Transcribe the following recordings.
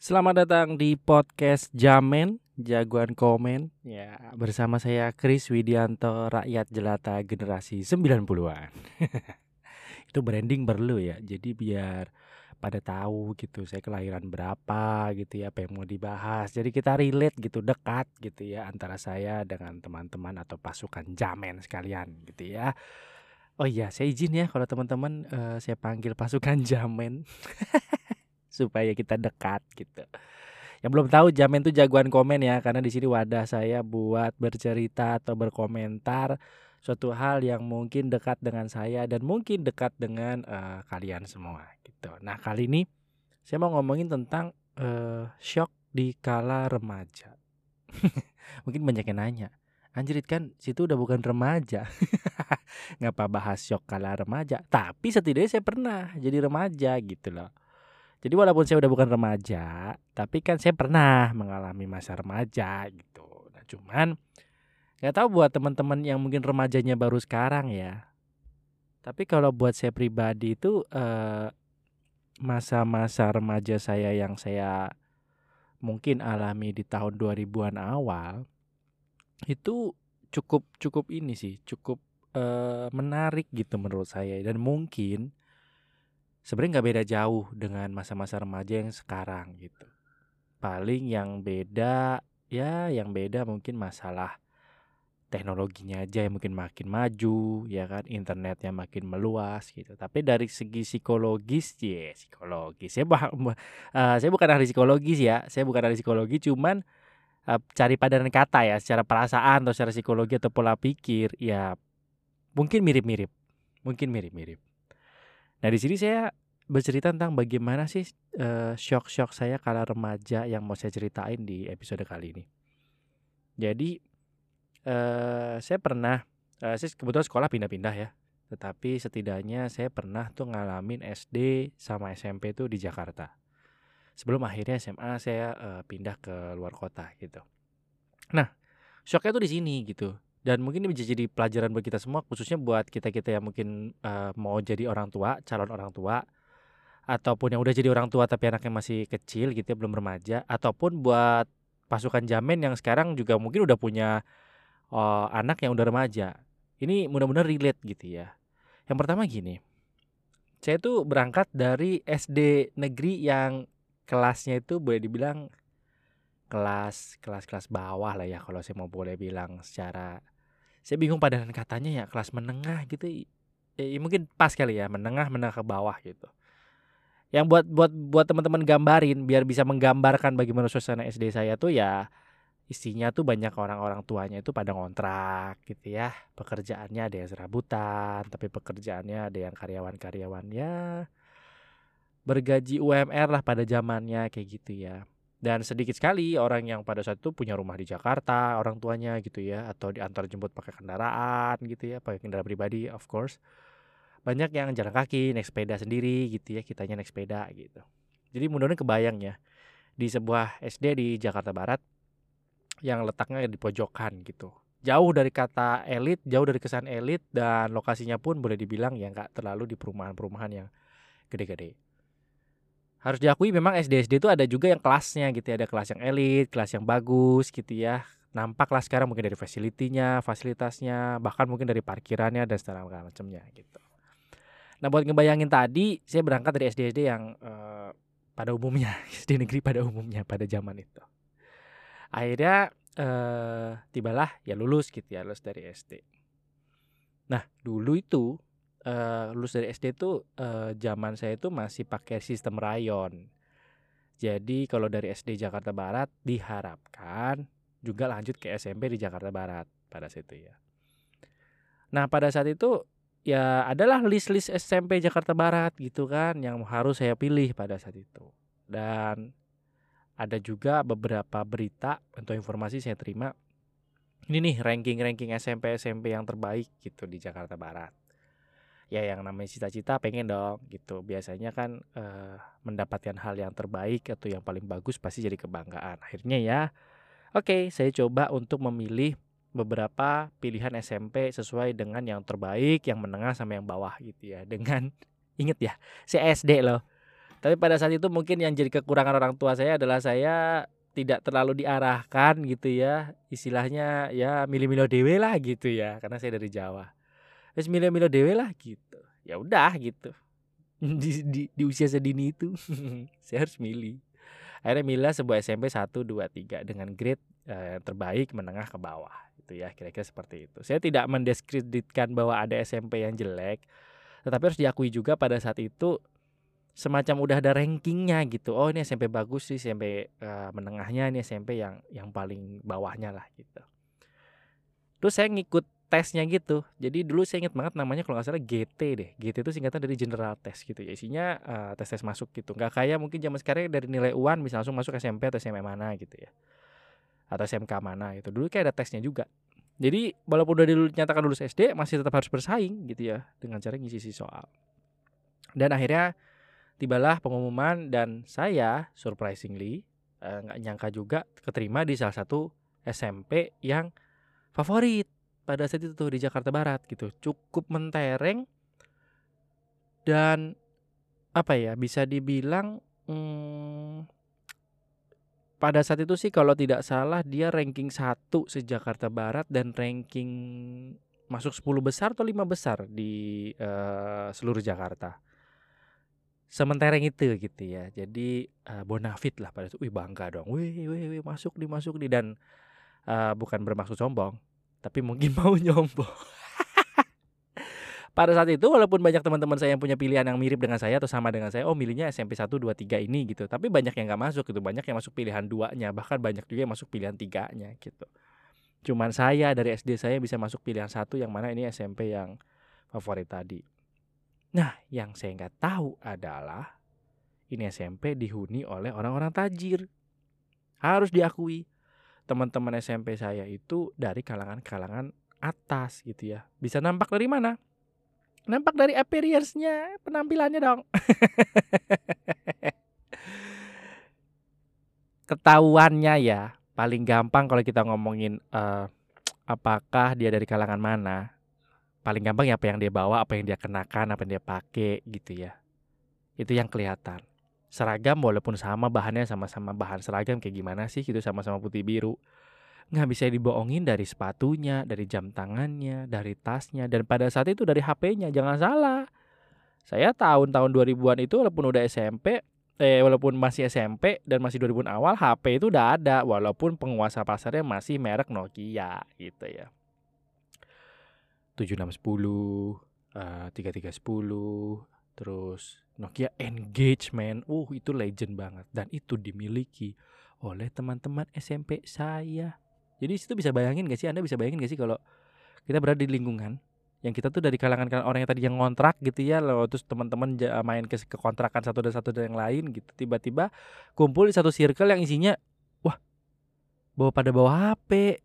Selamat datang di podcast Jamen Jagoan Komen. Ya. Bersama saya Kris Widianto Rakyat Jelata generasi 90-an Itu branding perlu ya Jadi biar pada tahu gitu saya kelahiran berapa gitu ya apa yang mau dibahas. Jadi kita relate gitu dekat gitu ya antara saya dengan teman-teman atau pasukan jamen sekalian gitu ya. Oh iya saya izin ya kalau teman-teman uh, saya panggil pasukan jamen supaya kita dekat gitu. Yang belum tahu Jamen tuh jagoan komen ya karena di sini wadah saya buat bercerita atau berkomentar suatu hal yang mungkin dekat dengan saya dan mungkin dekat dengan uh, kalian semua gitu. Nah, kali ini saya mau ngomongin tentang uh, shock di kala remaja. mungkin banyak yang nanya. Anjrit kan situ udah bukan remaja. Ngapa bahas shock kala remaja? Tapi setidaknya saya pernah jadi remaja gitu loh. Jadi walaupun saya udah bukan remaja, tapi kan saya pernah mengalami masa remaja gitu. Nah, cuman nggak tahu buat teman-teman yang mungkin remajanya baru sekarang ya. Tapi kalau buat saya pribadi itu eh, masa-masa remaja saya yang saya mungkin alami di tahun 2000-an awal itu cukup cukup ini sih, cukup eh, menarik gitu menurut saya dan mungkin sebenarnya nggak beda jauh dengan masa-masa remaja yang sekarang gitu. Paling yang beda ya yang beda mungkin masalah teknologinya aja yang mungkin makin maju ya kan internetnya makin meluas gitu. Tapi dari segi psikologis ya psikologis. Saya bah, uh, saya bukan ahli psikologis ya. Saya bukan ahli psikologi cuman uh, cari padanan kata ya secara perasaan atau secara psikologi atau pola pikir ya mungkin mirip-mirip. Mungkin mirip-mirip Nah, di sini saya bercerita tentang bagaimana sih uh, shock-shock saya kala remaja yang mau saya ceritain di episode kali ini. Jadi uh, saya pernah uh, saya kebetulan sekolah pindah-pindah ya. Tetapi setidaknya saya pernah tuh ngalamin SD sama SMP tuh di Jakarta. Sebelum akhirnya SMA saya uh, pindah ke luar kota gitu. Nah, shocknya tuh di sini gitu dan mungkin ini bisa jadi pelajaran buat kita semua khususnya buat kita-kita yang mungkin uh, mau jadi orang tua, calon orang tua ataupun yang udah jadi orang tua tapi anaknya masih kecil gitu ya, belum remaja ataupun buat pasukan jamin yang sekarang juga mungkin udah punya uh, anak yang udah remaja. Ini mudah-mudahan relate gitu ya. Yang pertama gini. Saya tuh berangkat dari SD negeri yang kelasnya itu boleh dibilang kelas kelas kelas bawah lah ya kalau saya mau boleh bilang secara saya bingung padanan katanya ya kelas menengah gitu ya, mungkin pas kali ya menengah menengah ke bawah gitu. Yang buat buat buat teman-teman gambarin biar bisa menggambarkan bagaimana suasana SD saya tuh ya isinya tuh banyak orang-orang tuanya itu pada ngontrak gitu ya. Pekerjaannya ada yang serabutan tapi pekerjaannya ada yang karyawan-karyawannya. Bergaji UMR lah pada zamannya kayak gitu ya dan sedikit sekali orang yang pada saat itu punya rumah di Jakarta orang tuanya gitu ya atau diantar jemput pakai kendaraan gitu ya pakai kendaraan pribadi of course. Banyak yang jalan kaki naik sepeda sendiri gitu ya kitanya naik sepeda gitu. Jadi mudah-mudahan kebayang ya di sebuah SD di Jakarta Barat yang letaknya di pojokan gitu. Jauh dari kata elit jauh dari kesan elit dan lokasinya pun boleh dibilang ya nggak terlalu di perumahan-perumahan yang gede-gede harus diakui memang SD-SD itu ada juga yang kelasnya gitu ya. Ada kelas yang elit kelas yang bagus gitu ya. Nampak lah sekarang mungkin dari fasilitinya fasilitasnya bahkan mungkin dari parkirannya dan segala macamnya gitu. Nah buat ngebayangin tadi saya berangkat dari SD-SD yang uh, pada umumnya SD negeri pada umumnya pada zaman itu. Akhirnya uh, tibalah ya lulus gitu ya lulus dari SD nah dulu itu uh, lulus dari SD tuh uh, zaman saya itu masih pakai sistem rayon. Jadi kalau dari SD Jakarta Barat diharapkan juga lanjut ke SMP di Jakarta Barat pada saat itu ya. Nah pada saat itu ya adalah list-list SMP Jakarta Barat gitu kan yang harus saya pilih pada saat itu. Dan ada juga beberapa berita atau informasi saya terima ini nih ranking-ranking SMP SMP yang terbaik gitu di Jakarta Barat ya yang namanya cita-cita pengen dong gitu biasanya kan uh, mendapatkan hal yang terbaik atau yang paling bagus pasti jadi kebanggaan akhirnya ya oke okay, saya coba untuk memilih beberapa pilihan SMP sesuai dengan yang terbaik yang menengah sama yang bawah gitu ya dengan inget ya saya SD loh Tapi pada saat itu mungkin yang jadi kekurangan orang tua saya adalah saya tidak terlalu diarahkan gitu ya. Istilahnya ya milih-milih dewe lah gitu ya, karena saya dari Jawa. Terus milih-milih dewe lah gitu. Ya udah gitu. Di, di, di usia sedini itu saya harus milih. Akhirnya milih sebuah SMP 1 2 3 dengan grade eh, terbaik menengah ke bawah itu ya, kira-kira seperti itu. Saya tidak mendiskreditkan bahwa ada SMP yang jelek, tetapi harus diakui juga pada saat itu semacam udah ada rankingnya gitu. Oh ini SMP bagus sih, SMP uh, menengahnya ini SMP yang yang paling bawahnya lah gitu. Terus saya ngikut tesnya gitu. Jadi dulu saya ingat banget namanya kalau nggak salah GT deh. GT itu singkatan dari General Test gitu ya. Isinya uh, tes-tes masuk gitu. Nggak kayak mungkin zaman sekarang dari nilai UAN bisa langsung masuk SMP atau SMP mana gitu ya. Atau SMK mana gitu. Dulu kayak ada tesnya juga. Jadi walaupun udah dulu nyatakan lulus SD masih tetap harus bersaing gitu ya dengan cara ngisi si soal. Dan akhirnya tibalah pengumuman dan saya surprisingly eh, nggak uh, nyangka juga keterima di salah satu SMP yang favorit pada saat itu tuh di Jakarta Barat gitu cukup mentereng dan apa ya bisa dibilang hmm, pada saat itu sih kalau tidak salah dia ranking satu se Jakarta Barat dan ranking masuk 10 besar atau lima besar di uh, seluruh Jakarta. Sementereng itu gitu ya. Jadi uh, bonafit lah pada itu. Wih bangga dong. Wih wih wih masuk di masuk di dan uh, bukan bermaksud sombong tapi mungkin mau nyombong. Pada saat itu walaupun banyak teman-teman saya yang punya pilihan yang mirip dengan saya atau sama dengan saya, oh milihnya SMP 1 2 3 ini gitu. Tapi banyak yang nggak masuk gitu, banyak yang masuk pilihan duanya, bahkan banyak juga yang masuk pilihan tiganya gitu. Cuman saya dari SD saya bisa masuk pilihan satu yang mana ini SMP yang favorit tadi. Nah, yang saya nggak tahu adalah ini SMP dihuni oleh orang-orang tajir. Harus diakui teman-teman SMP saya itu dari kalangan-kalangan atas gitu ya. Bisa nampak dari mana? Nampak dari appearance-nya, penampilannya dong. Ketahuannya ya, paling gampang kalau kita ngomongin uh, apakah dia dari kalangan mana. Paling gampang ya apa yang dia bawa, apa yang dia kenakan, apa yang dia pakai gitu ya. Itu yang kelihatan seragam walaupun sama bahannya sama-sama bahan seragam kayak gimana sih gitu sama-sama putih biru. Nggak bisa dibohongin dari sepatunya dari jam tangannya dari tasnya dan pada saat itu dari HP-nya jangan salah. Saya tahun-tahun 2000-an itu walaupun udah SMP eh walaupun masih SMP dan masih 2000 awal HP itu udah ada walaupun penguasa pasarnya masih merek Nokia gitu ya. 7610 uh, 3310 terus Nokia Engagement, uh itu legend banget. Dan itu dimiliki oleh teman-teman SMP saya. Jadi situ bisa bayangin gak sih? Anda bisa bayangin gak sih kalau kita berada di lingkungan yang kita tuh dari kalangan orang yang tadi yang ngontrak gitu ya lalu terus teman-teman main ke, ke kontrakan satu dan satu dan yang lain gitu. Tiba-tiba kumpul di satu circle yang isinya wah bawa pada bawa HP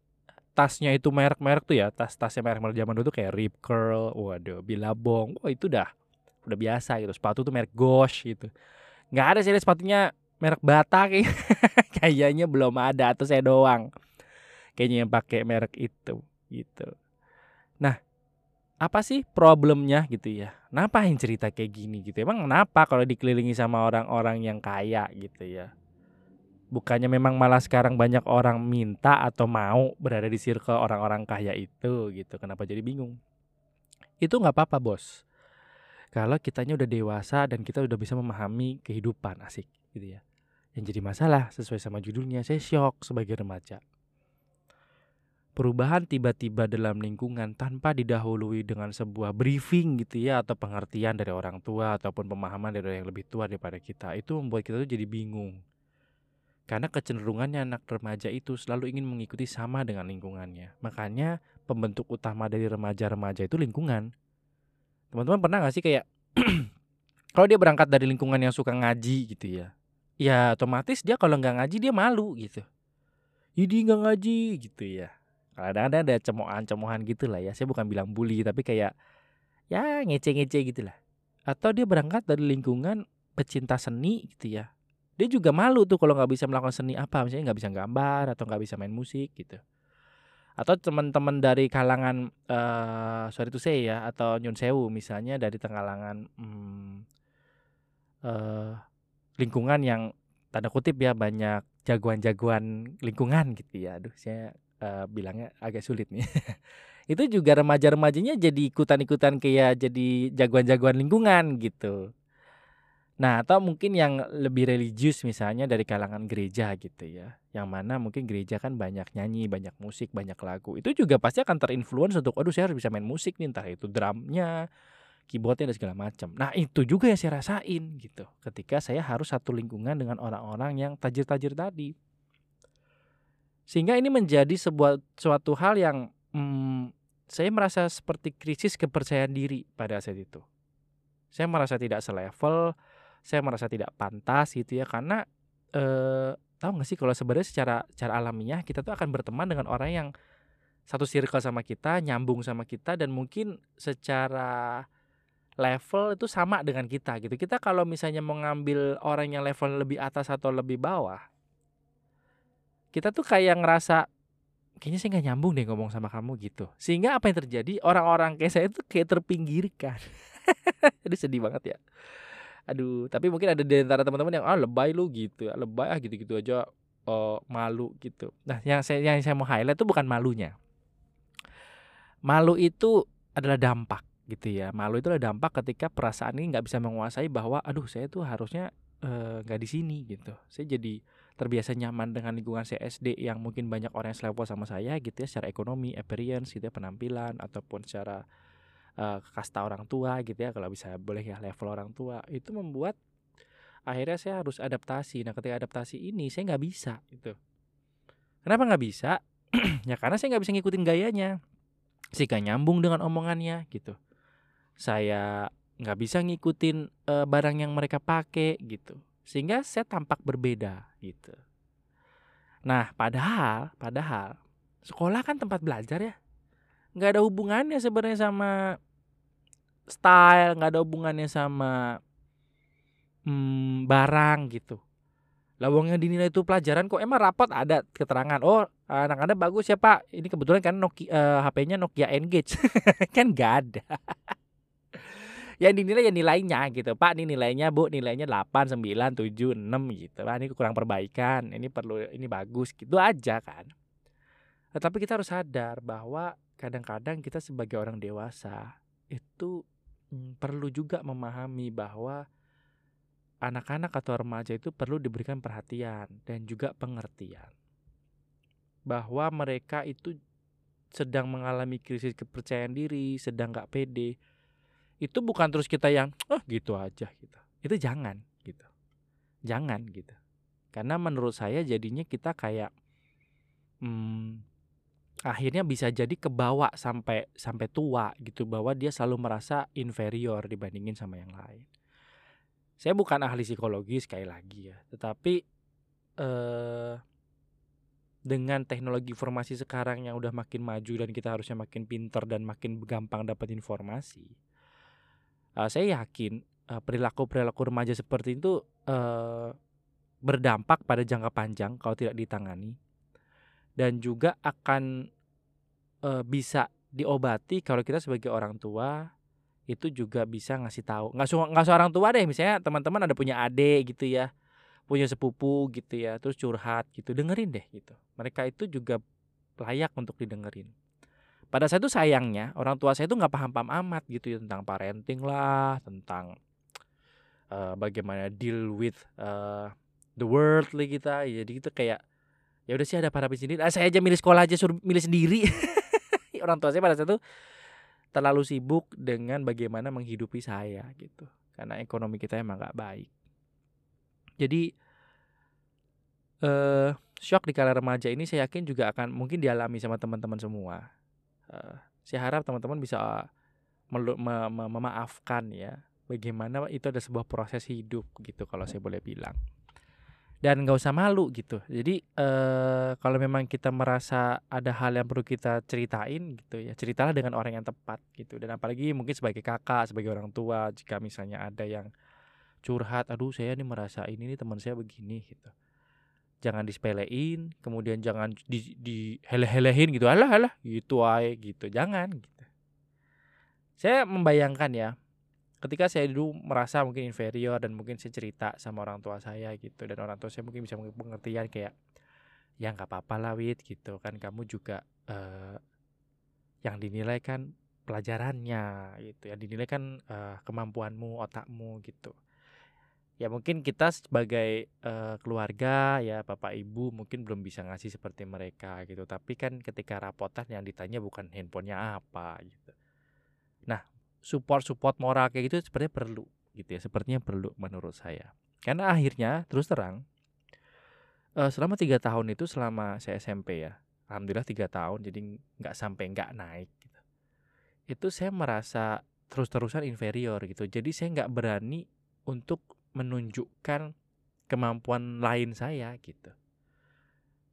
tasnya itu merek-merek tuh ya tas-tasnya merek-merek zaman dulu tuh kayak Rip Curl waduh Billabong. Wah itu dah udah biasa gitu. Sepatu tuh merek Gosh gitu. Nggak ada sih sepatunya merek Bata kayak kayaknya belum ada atau saya doang. Kayaknya yang pakai merek itu gitu. Nah apa sih problemnya gitu ya? Kenapa yang cerita kayak gini gitu? Emang kenapa kalau dikelilingi sama orang-orang yang kaya gitu ya? Bukannya memang malah sekarang banyak orang minta atau mau berada di circle orang-orang kaya itu gitu? Kenapa jadi bingung? Itu nggak apa-apa bos kalau kitanya udah dewasa dan kita udah bisa memahami kehidupan asik gitu ya. Yang jadi masalah sesuai sama judulnya saya shock sebagai remaja. Perubahan tiba-tiba dalam lingkungan tanpa didahului dengan sebuah briefing gitu ya atau pengertian dari orang tua ataupun pemahaman dari orang yang lebih tua daripada kita itu membuat kita tuh jadi bingung. Karena kecenderungannya anak remaja itu selalu ingin mengikuti sama dengan lingkungannya. Makanya pembentuk utama dari remaja-remaja itu lingkungan Teman-teman pernah gak sih kayak kalau dia berangkat dari lingkungan yang suka ngaji gitu ya, ya otomatis dia kalau nggak ngaji dia malu gitu. Jadi nggak ngaji gitu ya. Kadang-kadang ada cemohan-cemohan gitu lah ya. Saya bukan bilang bully tapi kayak ya ngece-ngece gitu lah. Atau dia berangkat dari lingkungan pecinta seni gitu ya. Dia juga malu tuh kalau nggak bisa melakukan seni apa, misalnya nggak bisa gambar atau nggak bisa main musik gitu atau teman-teman dari kalangan uh, sorry to say ya atau nyun sewu misalnya dari kalangan hmm, uh, lingkungan yang tanda kutip ya banyak jagoan-jagoan lingkungan gitu ya. Aduh, saya uh, bilangnya agak sulit nih. itu juga remaja-remajanya jadi ikutan-ikutan kayak jadi jagoan-jagoan lingkungan gitu. Nah, atau mungkin yang lebih religius misalnya dari kalangan gereja gitu ya. Yang mana mungkin gereja kan banyak nyanyi, banyak musik, banyak lagu. Itu juga pasti akan terinfluence untuk aduh saya harus bisa main musik nih, entah itu drumnya, keyboardnya dan segala macam. Nah, itu juga yang saya rasain gitu. Ketika saya harus satu lingkungan dengan orang-orang yang tajir-tajir tadi. Sehingga ini menjadi sebuah suatu hal yang hmm, saya merasa seperti krisis kepercayaan diri pada saat itu. Saya merasa tidak selevel, saya merasa tidak pantas gitu ya karena eh, tahu nggak sih kalau sebenarnya secara cara alamiah kita tuh akan berteman dengan orang yang satu circle sama kita, nyambung sama kita dan mungkin secara level itu sama dengan kita gitu. Kita kalau misalnya mau ngambil orang yang level lebih atas atau lebih bawah, kita tuh kayak ngerasa kayaknya saya nggak nyambung deh ngomong sama kamu gitu. Sehingga apa yang terjadi? Orang-orang kayak saya itu kayak terpinggirkan. Jadi sedih banget ya aduh tapi mungkin ada di antara teman-teman yang ah lebay lu gitu ya lebay ah gitu-gitu aja uh, malu gitu. Nah yang saya yang saya mau highlight itu bukan malunya. Malu itu adalah dampak gitu ya. Malu itu adalah dampak ketika perasaan ini nggak bisa menguasai bahwa aduh saya tuh harusnya nggak uh, di sini gitu. Saya jadi terbiasa nyaman dengan lingkungan saya SD yang mungkin banyak orang yang selevel sama saya gitu ya secara ekonomi appearance gitu ya penampilan ataupun secara uh, kasta orang tua gitu ya kalau bisa boleh ya level orang tua itu membuat akhirnya saya harus adaptasi. Nah ketika adaptasi ini saya nggak bisa gitu. Kenapa nggak bisa? Ya karena saya nggak bisa ngikutin gayanya. Sehingga nyambung dengan omongannya gitu. Saya nggak bisa ngikutin uh, barang yang mereka pakai gitu. Sehingga saya tampak berbeda gitu. Nah padahal padahal sekolah kan tempat belajar ya. Nggak ada hubungannya sebenarnya sama style nggak ada hubungannya sama hmm, barang gitu. Lawangnya dinilai itu pelajaran kok emang rapot ada keterangan oh anak anda bagus ya pak. Ini kebetulan kan Nokia uh, eh, HP-nya Nokia Engage kan nggak ada. Yang dinilai ya nilainya gitu. Pak ini nilainya bu nilainya 8, 9, 7, 6 gitu. Pak ini kurang perbaikan ini perlu ini bagus gitu aja kan. Tetapi kita harus sadar bahwa kadang-kadang kita sebagai orang dewasa itu mm, perlu juga memahami bahwa anak-anak atau remaja itu perlu diberikan perhatian dan juga pengertian bahwa mereka itu sedang mengalami krisis kepercayaan diri, sedang nggak pede. Itu bukan terus kita yang oh gitu aja gitu. Itu jangan gitu. Jangan gitu. Karena menurut saya jadinya kita kayak hmm, akhirnya bisa jadi kebawa sampai sampai tua gitu bahwa dia selalu merasa inferior dibandingin sama yang lain. Saya bukan ahli psikologi sekali lagi ya, tetapi eh dengan teknologi informasi sekarang yang udah makin maju dan kita harusnya makin pinter dan makin gampang dapat informasi. Uh, saya yakin uh, perilaku-perilaku remaja seperti itu uh, berdampak pada jangka panjang kalau tidak ditangani dan juga akan e, bisa diobati kalau kita sebagai orang tua itu juga bisa ngasih tahu. Nggak semua nggak seorang tua deh misalnya teman-teman ada punya adik gitu ya punya sepupu gitu ya terus curhat gitu dengerin deh gitu. Mereka itu juga layak untuk didengerin. Pada saat itu sayangnya orang tua saya itu nggak paham-paham amat gitu ya tentang parenting lah tentang uh, bagaimana deal with uh, the worldly kita. Jadi itu kayak ya udah sih ada para sendiri ah, saya aja milih sekolah aja suruh milih sendiri orang tua saya pada saat itu terlalu sibuk dengan bagaimana menghidupi saya gitu. Karena ekonomi kita emang gak baik. Jadi eh shock di kala remaja ini saya yakin juga akan mungkin dialami sama teman-teman semua. Uh, saya harap teman-teman bisa melu- me- me- memaafkan ya bagaimana itu ada sebuah proses hidup gitu kalau saya boleh bilang dan nggak usah malu gitu. Jadi eh, kalau memang kita merasa ada hal yang perlu kita ceritain gitu ya ceritalah dengan orang yang tepat gitu. Dan apalagi mungkin sebagai kakak sebagai orang tua jika misalnya ada yang curhat aduh saya ini merasa ini nih teman saya begini gitu. Jangan disepelein kemudian jangan di, di hele-helehin gitu. Alah alah gitu ay gitu. Jangan gitu. Saya membayangkan ya ketika saya dulu merasa mungkin inferior dan mungkin saya cerita sama orang tua saya gitu dan orang tua saya mungkin bisa pengertian kayak ya nggak apa-apa lah wit gitu kan. Kamu juga uh, yang dinilai kan pelajarannya gitu yang dinilai kan uh, kemampuanmu otakmu gitu. Ya mungkin kita sebagai uh, keluarga ya bapak ibu mungkin belum bisa ngasih seperti mereka gitu. Tapi kan ketika rapotan yang ditanya bukan handphonenya apa gitu. Nah support support moral kayak gitu sepertinya perlu gitu ya. Sepertinya perlu menurut saya. Karena akhirnya terus terang uh, selama tiga tahun itu selama saya SMP ya alhamdulillah tiga tahun jadi nggak sampai nggak naik gitu. Itu saya merasa terus-terusan inferior gitu. Jadi saya nggak berani untuk menunjukkan kemampuan lain saya gitu.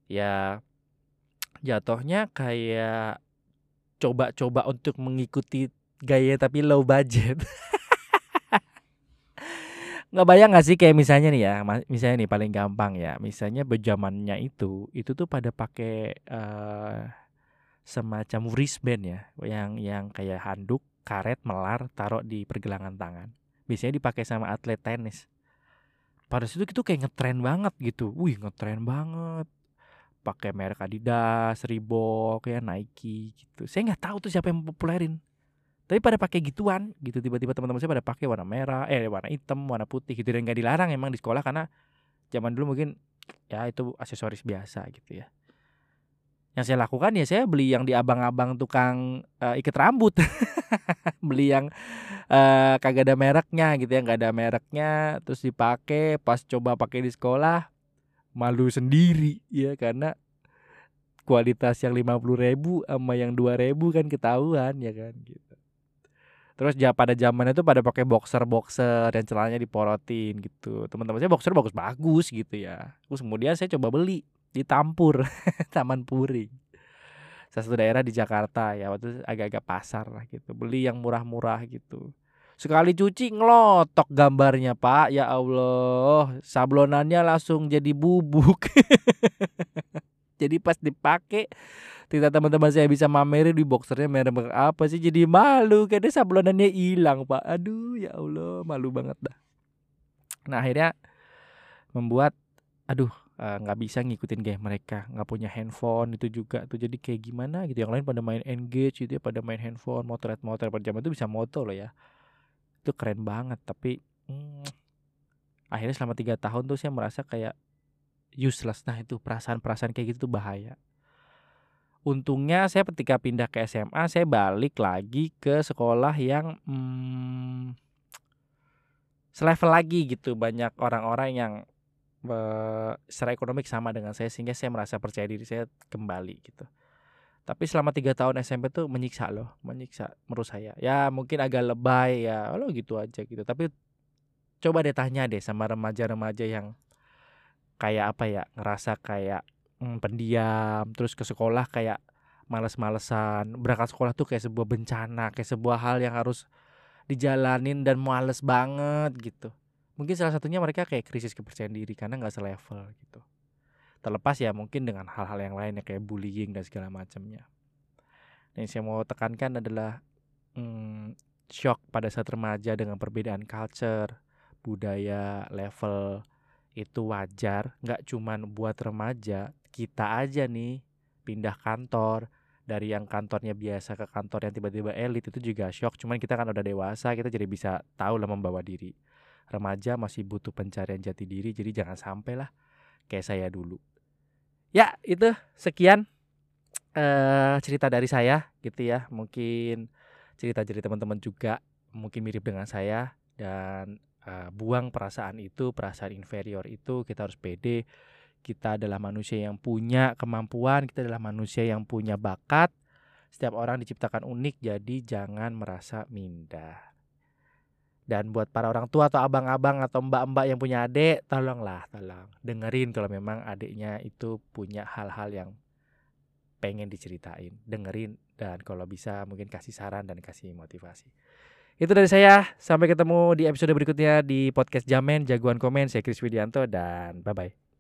Ya jatuhnya kayak coba-coba untuk mengikuti gaya tapi low budget. Nggak bayang gak sih kayak misalnya nih ya misalnya nih paling gampang ya misalnya bejamannya itu itu tuh pada pakai uh, semacam wristband ya yang yang kayak handuk karet melar taruh di pergelangan tangan. Biasanya dipakai sama atlet tenis. Pada situ itu kayak ngetren banget gitu. Wih ngetren banget. Pakai merek Adidas, Reebok, ya Nike gitu. Saya nggak tahu tuh siapa yang populerin tapi pada pakai gituan gitu. Tiba-tiba teman-teman saya pada pakai warna merah eh warna hitam warna putih gitu. Dan nggak dilarang emang di sekolah karena zaman dulu mungkin ya itu aksesoris biasa gitu ya. Yang saya lakukan ya saya beli yang di abang-abang tukang uh, ikat rambut. Beli yang uh, kagak ada mereknya gitu ya. Nggak ada mereknya terus dipakai pas coba pakai di sekolah malu sendiri ya karena kualitas yang lima puluh ribu sama yang dua ribu kan ketahuan ya kan gitu Terus ya pada zaman itu pada pakai boxer boxer dan celananya diporotin gitu. Teman-teman saya boxer bagus-bagus gitu ya. Terus kemudian saya coba beli di Tampur, Taman Puring. Salah satu daerah di Jakarta ya waktu agak-agak pasar lah gitu. Beli yang murah-murah gitu. Sekali cuci ngelotok gambarnya pak Ya Allah Sablonannya langsung jadi bubuk Jadi pas dipakai tidak teman-teman saya bisa mamerin di boxernya merek apa sih? Jadi malu kayaknya sablonannya hilang pak. Aduh ya Allah malu banget dah. Nah akhirnya membuat aduh eh, nggak uh, bisa ngikutin gaya mereka nggak punya handphone itu juga tuh. Jadi kayak gimana gitu yang lain pada main engage gitu ya pada main handphone motret motret pada zaman itu bisa moto loh ya. Itu keren banget tapi hmm, akhirnya selama tiga tahun tuh saya merasa kayak useless. Nah itu perasaan-perasaan kayak gitu bahaya. Untungnya saya ketika pindah ke SMA saya balik lagi ke sekolah yang hmm, selevel lagi gitu. Banyak orang-orang yang uh, secara ekonomi sama dengan saya sehingga saya merasa percaya diri saya kembali gitu. Tapi selama tiga tahun SMP tuh menyiksa loh menyiksa menurut saya. Ya mungkin agak lebay ya lo gitu aja gitu. Tapi coba deh tanya deh sama remaja-remaja yang kayak apa ya ngerasa kayak hmm, pendiam terus ke sekolah kayak males-malesan. Berangkat sekolah tuh kayak sebuah bencana kayak sebuah hal yang harus dijalanin dan males banget gitu. Mungkin salah satunya mereka kayak krisis kepercayaan diri karena nggak selevel gitu. Terlepas ya mungkin dengan hal-hal yang lain ya kayak bullying dan segala macamnya. Yang saya mau tekankan adalah hmm, shock pada saat remaja dengan perbedaan culture budaya level itu wajar nggak cuman buat remaja kita aja nih pindah kantor. Dari yang kantornya biasa ke kantor yang tiba-tiba elit itu juga shock cuman kita kan udah dewasa kita jadi bisa tahu lah membawa diri. Remaja masih butuh pencarian jati diri jadi jangan sampai lah kayak saya dulu. Ya itu sekian uh, cerita dari saya gitu ya. Mungkin cerita dari teman-teman juga mungkin mirip dengan saya dan uh, buang perasaan itu perasaan inferior itu kita harus pede kita adalah manusia yang punya kemampuan, kita adalah manusia yang punya bakat. Setiap orang diciptakan unik, jadi jangan merasa minder. Dan buat para orang tua atau abang-abang atau mbak-mbak yang punya adik, tolonglah, tolong dengerin kalau memang adiknya itu punya hal-hal yang pengen diceritain, dengerin dan kalau bisa mungkin kasih saran dan kasih motivasi. Itu dari saya, sampai ketemu di episode berikutnya di podcast Jamen Jagoan Komen. Saya Kris Widianto dan bye-bye.